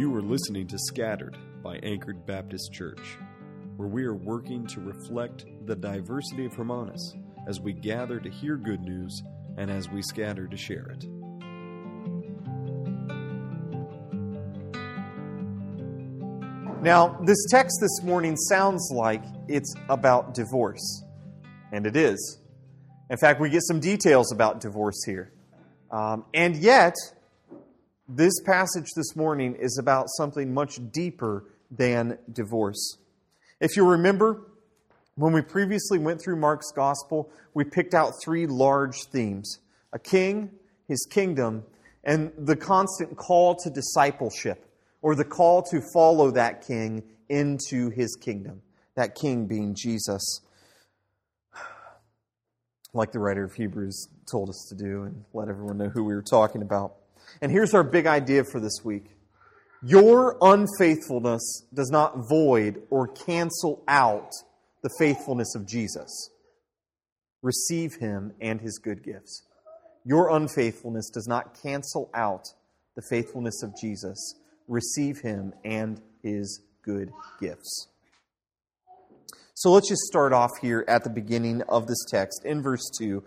You are listening to Scattered by Anchored Baptist Church, where we are working to reflect the diversity of Hermanus as we gather to hear good news and as we scatter to share it. Now, this text this morning sounds like it's about divorce, and it is. In fact, we get some details about divorce here. Um, and yet, this passage this morning is about something much deeper than divorce. If you remember, when we previously went through Mark's gospel, we picked out three large themes a king, his kingdom, and the constant call to discipleship, or the call to follow that king into his kingdom. That king being Jesus. Like the writer of Hebrews told us to do, and let everyone know who we were talking about. And here's our big idea for this week Your unfaithfulness does not void or cancel out the faithfulness of Jesus. Receive him and his good gifts. Your unfaithfulness does not cancel out the faithfulness of Jesus. Receive him and his good gifts. So let's just start off here at the beginning of this text in verse 2.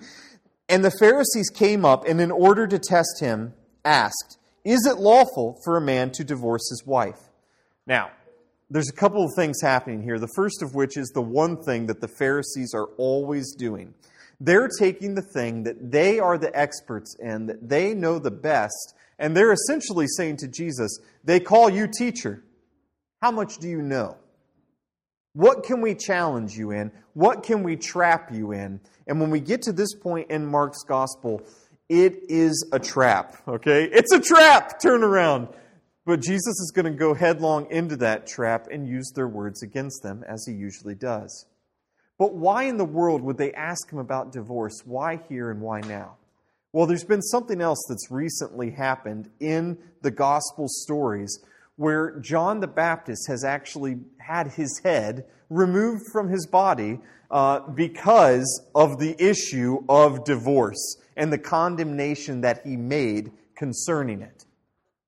And the Pharisees came up and, in order to test him, asked, Is it lawful for a man to divorce his wife? Now, there's a couple of things happening here. The first of which is the one thing that the Pharisees are always doing. They're taking the thing that they are the experts in, that they know the best, and they're essentially saying to Jesus, They call you teacher. How much do you know? What can we challenge you in? What can we trap you in? And when we get to this point in Mark's gospel, it is a trap, okay? It's a trap! Turn around. But Jesus is going to go headlong into that trap and use their words against them, as he usually does. But why in the world would they ask him about divorce? Why here and why now? Well, there's been something else that's recently happened in the gospel stories where John the Baptist has actually had his head removed from his body uh, because of the issue of divorce and the condemnation that he made concerning it.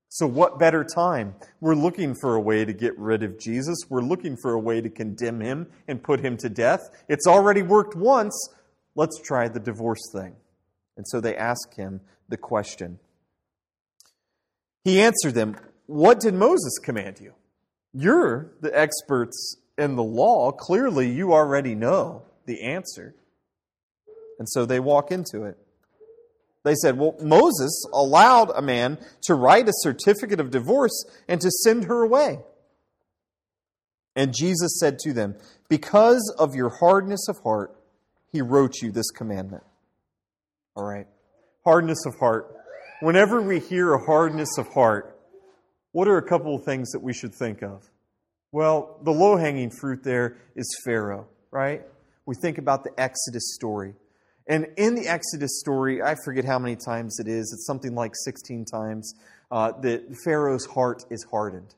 So, what better time? We're looking for a way to get rid of Jesus. We're looking for a way to condemn him and put him to death. It's already worked once. Let's try the divorce thing. And so they ask him the question. He answered them, What did Moses command you? You're the experts in the law. Clearly, you already know the answer. And so they walk into it. They said, Well, Moses allowed a man to write a certificate of divorce and to send her away. And Jesus said to them, Because of your hardness of heart, he wrote you this commandment. All right. Hardness of heart. Whenever we hear a hardness of heart, what are a couple of things that we should think of? Well, the low hanging fruit there is Pharaoh, right? We think about the Exodus story. And in the Exodus story, I forget how many times it is, it's something like 16 times, uh, that Pharaoh's heart is hardened.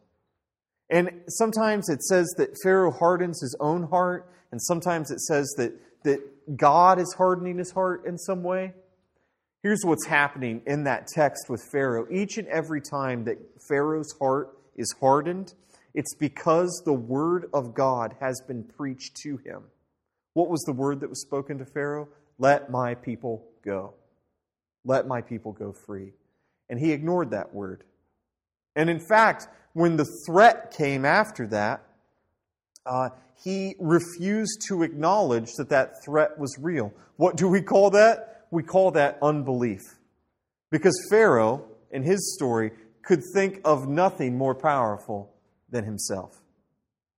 And sometimes it says that Pharaoh hardens his own heart, and sometimes it says that, that God is hardening his heart in some way. Here's what's happening in that text with Pharaoh. Each and every time that Pharaoh's heart is hardened, it's because the word of God has been preached to him. What was the word that was spoken to Pharaoh? Let my people go. Let my people go free. And he ignored that word. And in fact, when the threat came after that, uh, he refused to acknowledge that that threat was real. What do we call that? We call that unbelief. Because Pharaoh, in his story, could think of nothing more powerful than himself.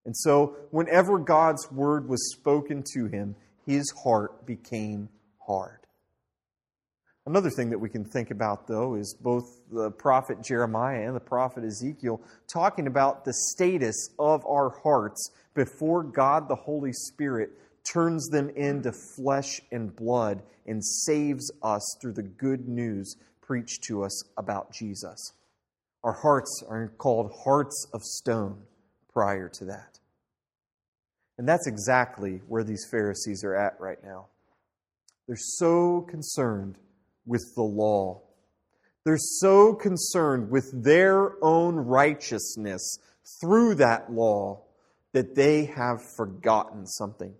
And so, whenever God's word was spoken to him, his heart became hard. Another thing that we can think about, though, is both the prophet Jeremiah and the prophet Ezekiel talking about the status of our hearts before God the Holy Spirit turns them into flesh and blood and saves us through the good news preached to us about Jesus. Our hearts are called hearts of stone prior to that. And that's exactly where these Pharisees are at right now. They're so concerned with the law. They're so concerned with their own righteousness through that law that they have forgotten something.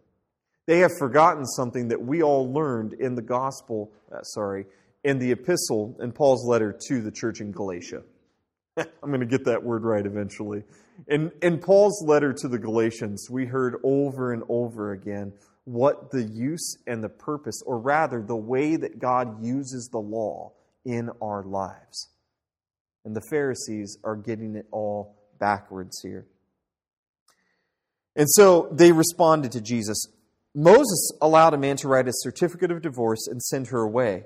They have forgotten something that we all learned in the gospel, uh, sorry, in the epistle in Paul's letter to the church in Galatia. I'm going to get that word right eventually. In, in Paul's letter to the Galatians, we heard over and over again what the use and the purpose, or rather, the way that God uses the law in our lives. And the Pharisees are getting it all backwards here. And so they responded to Jesus. Moses allowed a man to write a certificate of divorce and send her away.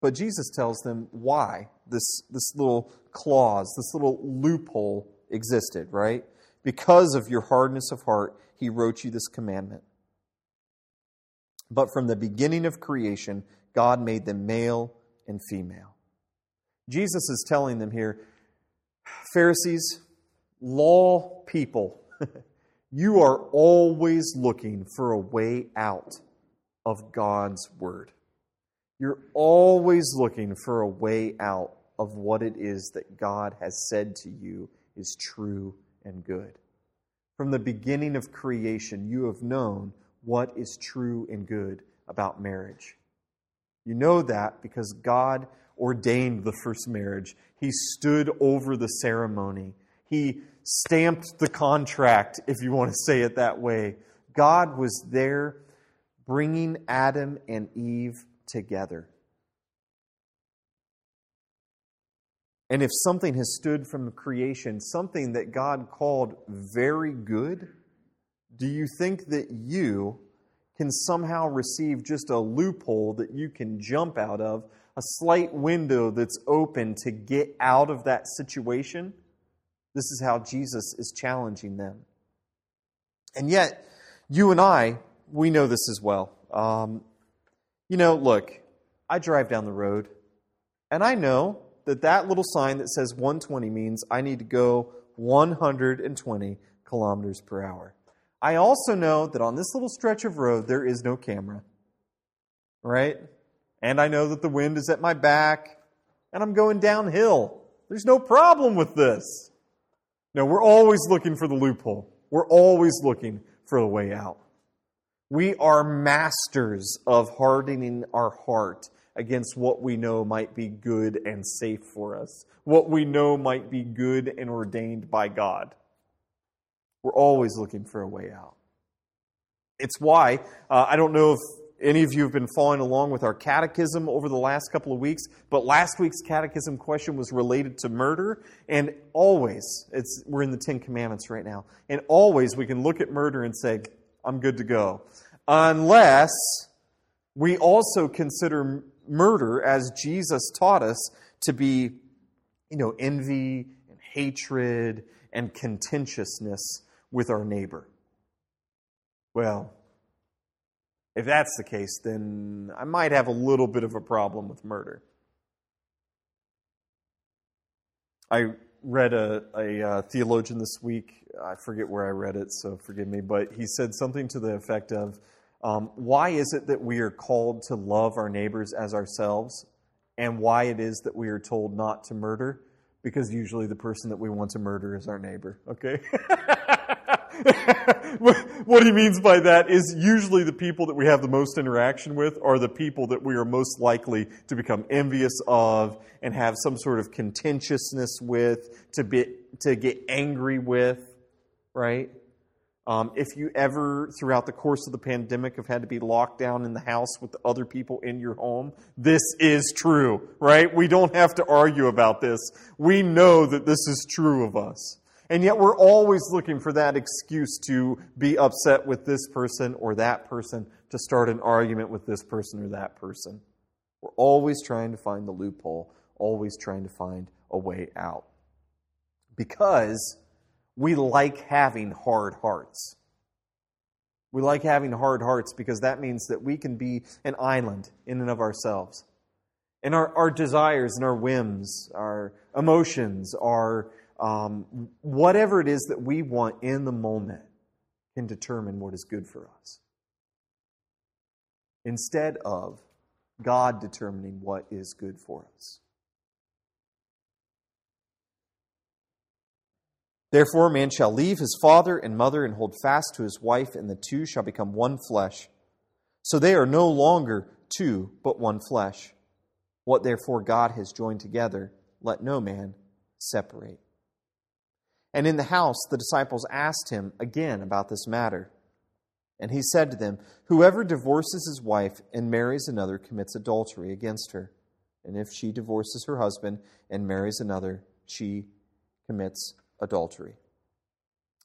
But Jesus tells them why this, this little clause, this little loophole existed, right? Because of your hardness of heart, he wrote you this commandment. But from the beginning of creation, God made them male and female. Jesus is telling them here Pharisees, law people, you are always looking for a way out of God's word. You're always looking for a way out of what it is that God has said to you is true and good. From the beginning of creation, you have known what is true and good about marriage. You know that because God ordained the first marriage. He stood over the ceremony. He stamped the contract, if you want to say it that way. God was there bringing Adam and Eve together. And if something has stood from creation, something that God called very good, do you think that you can somehow receive just a loophole that you can jump out of, a slight window that's open to get out of that situation? This is how Jesus is challenging them. And yet, you and I, we know this as well. Um, you know, look, I drive down the road, and I know that that little sign that says 120 means I need to go 120 kilometers per hour. I also know that on this little stretch of road, there is no camera. Right? And I know that the wind is at my back, and I'm going downhill. There's no problem with this. No, we're always looking for the loophole. We're always looking for the way out. We are masters of hardening our heart against what we know might be good and safe for us, what we know might be good and ordained by God. We're always looking for a way out. It's why, uh, I don't know if any of you have been following along with our catechism over the last couple of weeks, but last week's catechism question was related to murder, and always, it's, we're in the Ten Commandments right now, and always we can look at murder and say, I'm good to go. Unless we also consider murder, as Jesus taught us, to be, you know, envy and hatred and contentiousness with our neighbor. Well, if that's the case, then I might have a little bit of a problem with murder. I read a, a, a, uh, theologian this week. I forget where I read it, so forgive me, but he said something to the effect of um, why is it that we are called to love our neighbors as ourselves, and why it is that we are told not to murder? Because usually the person that we want to murder is our neighbor, okay? what he means by that is usually the people that we have the most interaction with are the people that we are most likely to become envious of and have some sort of contentiousness with, to, be, to get angry with, right? Um, if you ever, throughout the course of the pandemic, have had to be locked down in the house with the other people in your home, this is true, right? We don't have to argue about this. We know that this is true of us. And yet we're always looking for that excuse to be upset with this person or that person, to start an argument with this person or that person. We're always trying to find the loophole, always trying to find a way out. Because we like having hard hearts. We like having hard hearts because that means that we can be an island in and of ourselves. And our, our desires and our whims, our emotions, our um, whatever it is that we want in the moment can determine what is good for us. Instead of God determining what is good for us. Therefore, man shall leave his father and mother and hold fast to his wife, and the two shall become one flesh. So they are no longer two, but one flesh. What therefore God has joined together, let no man separate. And in the house, the disciples asked him again about this matter. And he said to them, Whoever divorces his wife and marries another commits adultery against her. And if she divorces her husband and marries another, she commits adultery.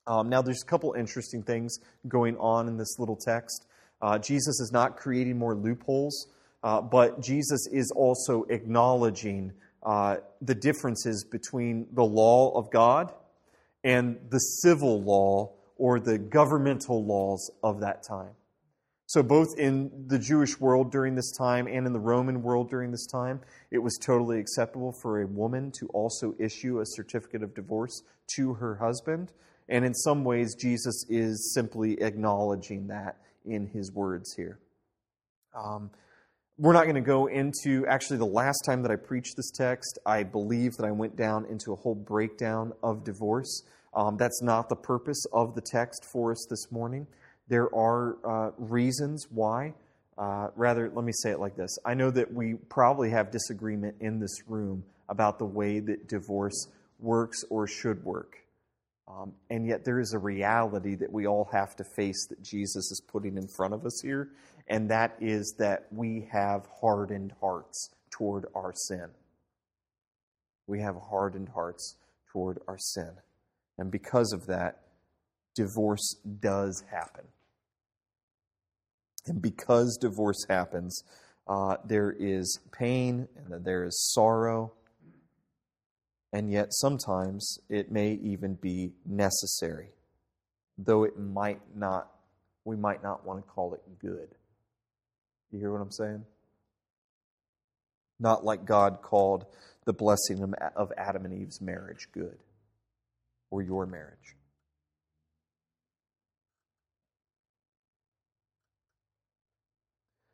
Um, now, there's a couple interesting things going on in this little text. Uh, Jesus is not creating more loopholes, uh, but Jesus is also acknowledging uh, the differences between the law of God and the civil law or the governmental laws of that time. So, both in the Jewish world during this time and in the Roman world during this time, it was totally acceptable for a woman to also issue a certificate of divorce to her husband. And in some ways, Jesus is simply acknowledging that in his words here. Um, we're not going to go into, actually, the last time that I preached this text, I believe that I went down into a whole breakdown of divorce. Um, that's not the purpose of the text for us this morning. There are uh, reasons why. Uh, rather, let me say it like this I know that we probably have disagreement in this room about the way that divorce works or should work. Um, and yet, there is a reality that we all have to face that Jesus is putting in front of us here, and that is that we have hardened hearts toward our sin. We have hardened hearts toward our sin. And because of that, divorce does happen. And because divorce happens, uh, there is pain and there is sorrow, and yet sometimes it may even be necessary, though it might not, we might not want to call it good. You hear what I'm saying? Not like God called the blessing of Adam and Eve's marriage good or your marriage.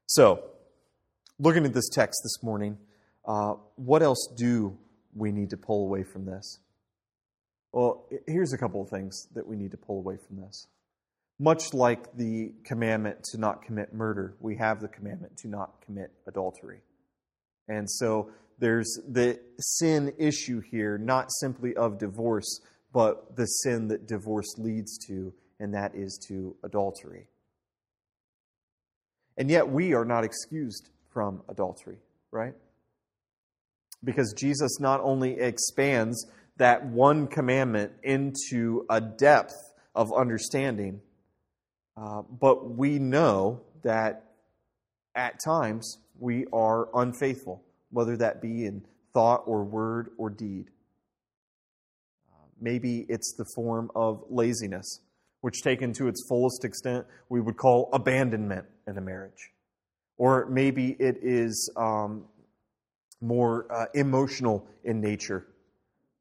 So, looking at this text this morning, uh, what else do we need to pull away from this? Well, here's a couple of things that we need to pull away from this. Much like the commandment to not commit murder, we have the commandment to not commit adultery. And so there's the sin issue here, not simply of divorce, but the sin that divorce leads to, and that is to adultery. And yet we are not excused from adultery, right? Because Jesus not only expands that one commandment into a depth of understanding, uh, but we know that at times we are unfaithful, whether that be in thought or word or deed. Maybe it's the form of laziness which taken to its fullest extent we would call abandonment in a marriage. Or maybe it is um, more uh, emotional in nature,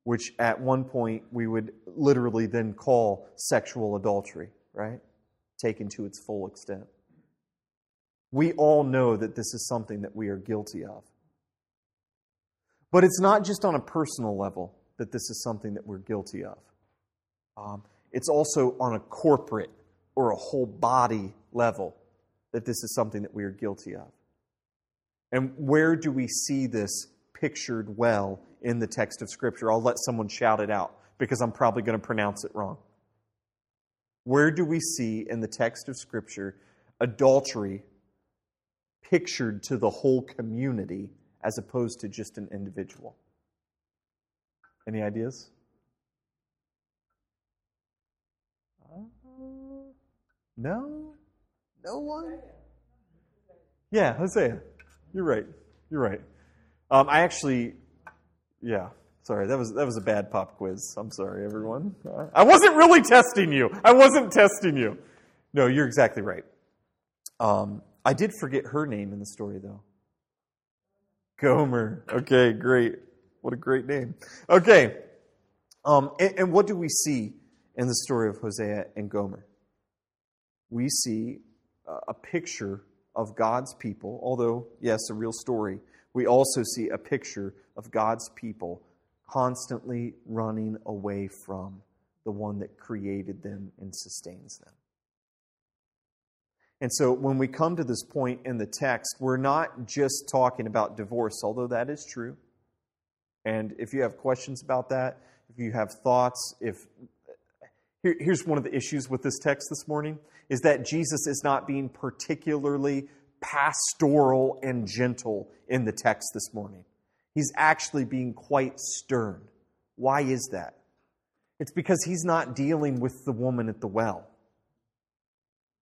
which at one point we would literally then call sexual adultery, right? Taken to its full extent. We all know that this is something that we are guilty of. But it's not just on a personal level that this is something that we're guilty of. Um, it's also on a corporate or a whole body level that this is something that we are guilty of. And where do we see this pictured well in the text of Scripture? I'll let someone shout it out because I'm probably going to pronounce it wrong. Where do we see in the text of Scripture adultery pictured to the whole community as opposed to just an individual? Any ideas? No? No one? Yeah, Hosea. You're right. You're right. Um, I actually, yeah. Sorry, that was that was a bad pop quiz. I'm sorry, everyone. I wasn't really testing you. I wasn't testing you. No, you're exactly right. Um, I did forget her name in the story, though. Gomer. Okay, great. What a great name. Okay. Um, and, and what do we see in the story of Hosea and Gomer? we see a picture of God's people, although, yes, a real story. We also see a picture of God's people constantly running away from the one that created them and sustains them. And so when we come to this point in the text, we're not just talking about divorce, although that is true. And if you have questions about that, if you have thoughts, if here, here's one of the issues with this text this morning is that Jesus is not being particularly pastoral and gentle in the text this morning. He's actually being quite stern. Why is that? It's because he's not dealing with the woman at the well.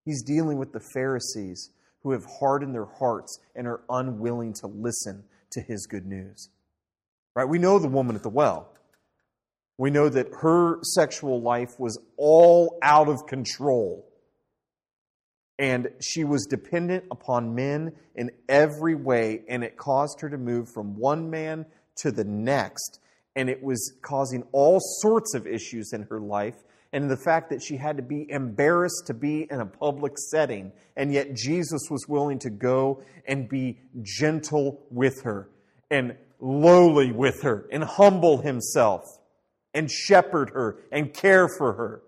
He's dealing with the Pharisees who have hardened their hearts and are unwilling to listen to his good news. Right? We know the woman at the well. We know that her sexual life was all out of control. And she was dependent upon men in every way, and it caused her to move from one man to the next. And it was causing all sorts of issues in her life, and the fact that she had to be embarrassed to be in a public setting. And yet Jesus was willing to go and be gentle with her, and lowly with her, and humble himself, and shepherd her, and care for her.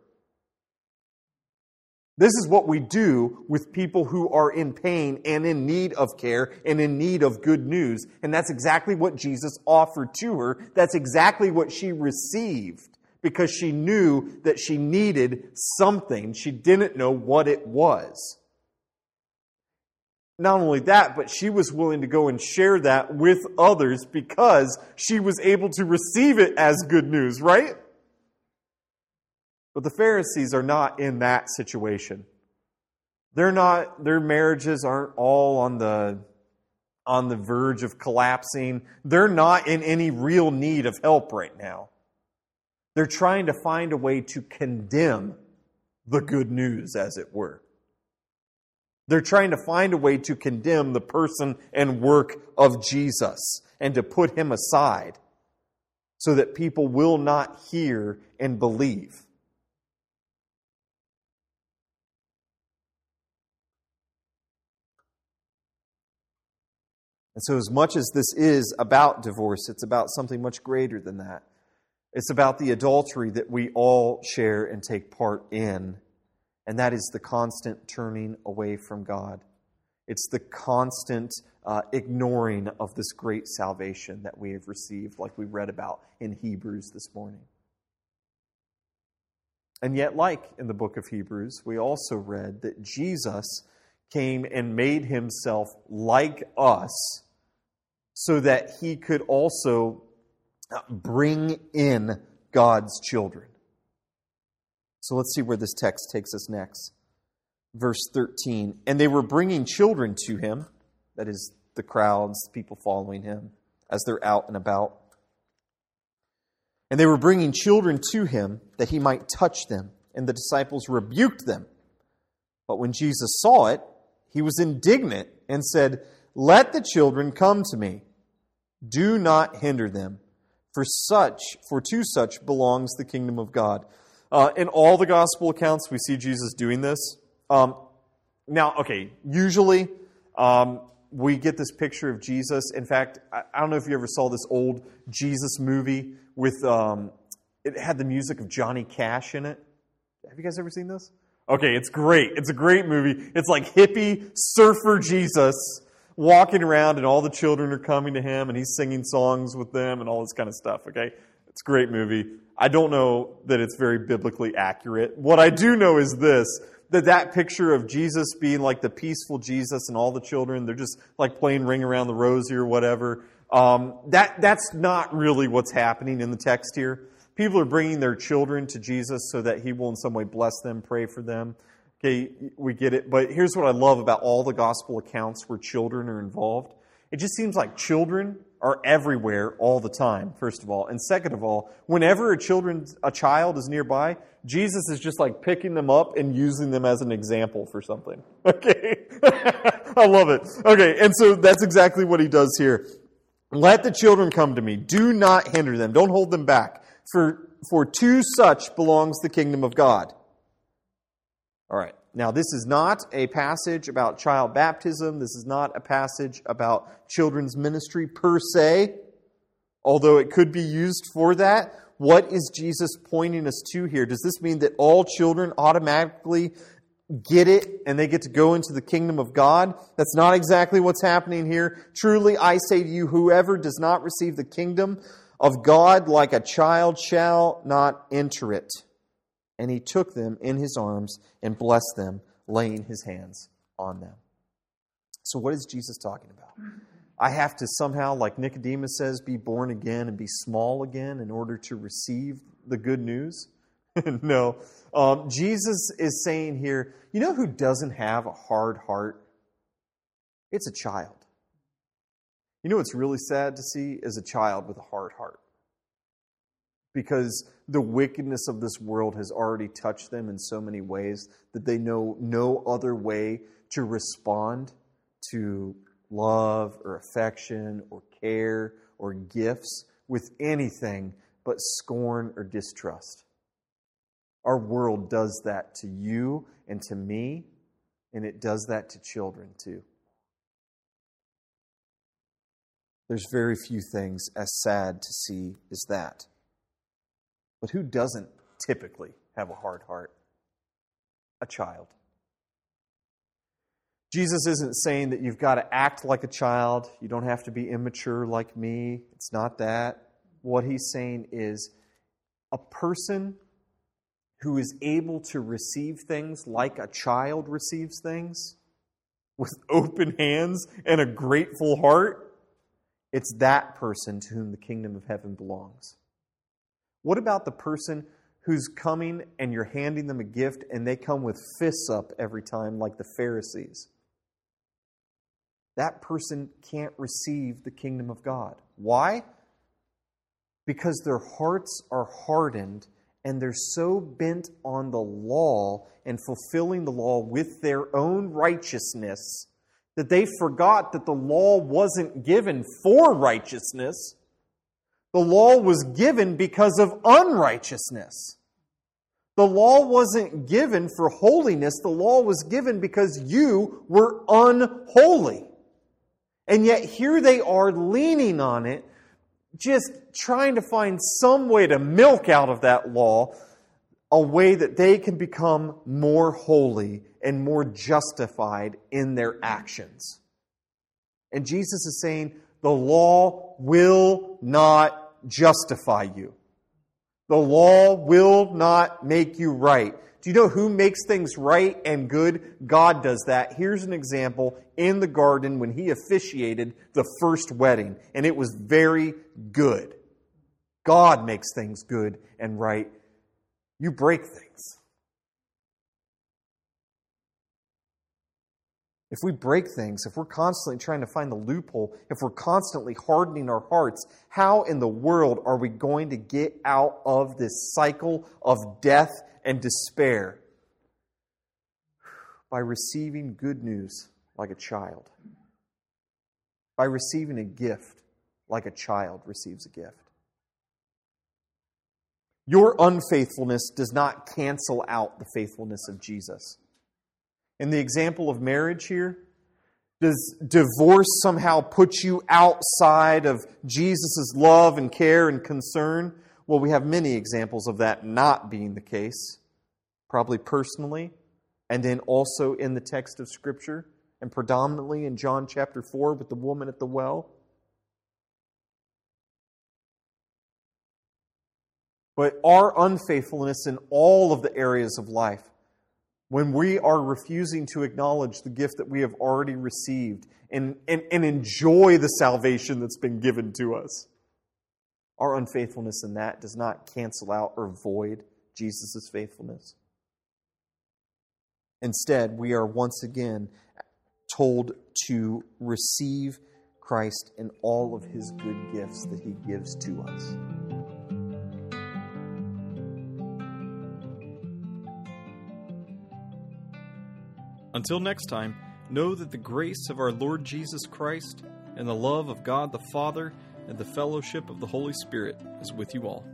This is what we do with people who are in pain and in need of care and in need of good news. And that's exactly what Jesus offered to her. That's exactly what she received because she knew that she needed something. She didn't know what it was. Not only that, but she was willing to go and share that with others because she was able to receive it as good news, right? But the Pharisees are not in that situation. They're not, their marriages aren't all on the, on the verge of collapsing. They're not in any real need of help right now. They're trying to find a way to condemn the good news, as it were. They're trying to find a way to condemn the person and work of Jesus and to put him aside so that people will not hear and believe. And so, as much as this is about divorce, it's about something much greater than that. It's about the adultery that we all share and take part in, and that is the constant turning away from God. It's the constant uh, ignoring of this great salvation that we have received, like we read about in Hebrews this morning. And yet, like in the book of Hebrews, we also read that Jesus came and made himself like us so that he could also uh, bring in God's children. So let's see where this text takes us next. Verse 13. And they were bringing children to him, that is, the crowds, the people following him as they're out and about. And they were bringing children to him that he might touch them. And the disciples rebuked them. But when Jesus saw it, he was indignant and said, Let the children come to me do not hinder them, for such, for to such belongs the kingdom of God. Uh, in all the gospel accounts, we see Jesus doing this. Um, now, okay, usually um, we get this picture of Jesus. In fact, I, I, don't know if you ever saw this old Jesus movie with um, it had the music of Johnny Cash in it. Have you guys ever seen this? Okay, it's great. It's a great movie. It's like hippie surfer Jesus walking around and all the children are coming to him and he's singing songs with them and all this kind of stuff, okay? It's a great movie. I don't know that it's very biblically accurate. What I do know is this that that picture of Jesus being like the peaceful Jesus and all the children, they're just like playing Ring Around the Rosie or whatever. Um, that, that's not really what's happening in the text here. People are bringing their children to Jesus so that he will in some way bless them, pray for them. Okay, we get it. But here's what I love about all the gospel accounts where children are involved. It just seems like children are everywhere all the time, first of all. And second of all, whenever a children a child is nearby, Jesus is just like picking them up and using them as an example for something. Okay? I love it. Okay, and so that's exactly what he does here. Let the children come to me. Do not hinder them. Don't hold them back. For for to such belongs the kingdom of God. All right. Now, this is not a passage about child baptism. This is not a passage about children's ministry per se, although it could be used for that. what is Jesus pointing us to here? Does this mean that all children automatically get it and they get to go into the kingdom of God? That's not exactly what's happening here. Truly, I say to you, whoever does not receive the kingdom of God like a child shall not enter it. And he took them in his arms and blessed them, laying his hands on them. So, what is Jesus talking about? I have to somehow, like Nicodemus says, be born again and be small again in order to receive the good news? no. Um, Jesus is saying here, you know who doesn't have a hard heart? It's a child. You know what's really sad to see is a child with a hard heart. Because the wickedness of this world has already touched them in so many ways that they know no other way to respond to love or affection or care or gifts with anything but scorn or distrust. Our world does that to you and to me, and it does that to children too. There's very few things as sad to see as that. But who doesn't typically have a hard heart? A child. Jesus isn't saying that you've got to act like a child. You don't have to be immature like me. It's not that. What he's saying is a person who is able to receive things like a child receives things with open hands and a grateful heart, it's that person to whom the kingdom of heaven belongs. What about the person who's coming and you're handing them a gift and they come with fists up every time, like the Pharisees? that person can't receive the kingdom of God. Why? Because their hearts are hardened and they're so bent on the law and fulfilling the law with their own righteousness that they forgot that the law wasn't given for righteousness. The law was given because of unrighteousness. The law wasn't given for holiness, the law was given because you were unholy. And yet here they are leaning on it, just trying to find some way to milk out of that law a way that they can become more holy and more justified in their actions. And Jesus is saying, the law will not justify you. The law will not make you right. Do you know who makes things right and good? God does that. Here's an example in the garden when he officiated the first wedding, and it was very good. God makes things good and right. You break things. If we break things, if we're constantly trying to find the loophole, if we're constantly hardening our hearts, how in the world are we going to get out of this cycle of death and despair by receiving good news like a child, by receiving a gift like a child receives a gift. Your unfaithfulness does not cancel out the faithfulness of Jesus. In the example of marriage here, does divorce somehow put you outside of Jesus' love and care and concern? Well, we have many examples of that not being the case, probably personally, and then also in the text of Scripture, and predominantly in John chapter 4 with the woman at the well. But our unfaithfulness in all of the areas of life, when we are refusing to acknowledge the gift that we have already received and, and, and enjoy the salvation that's been given to us, our unfaithfulness in that does not cancel out or void Jesus' faithfulness. Instead, we are once again told to receive Christ and all of his good gifts that he gives to us. Until next time, know that the grace of our Lord Jesus Christ and the love of God the Father and the fellowship of the Holy Spirit is with you all.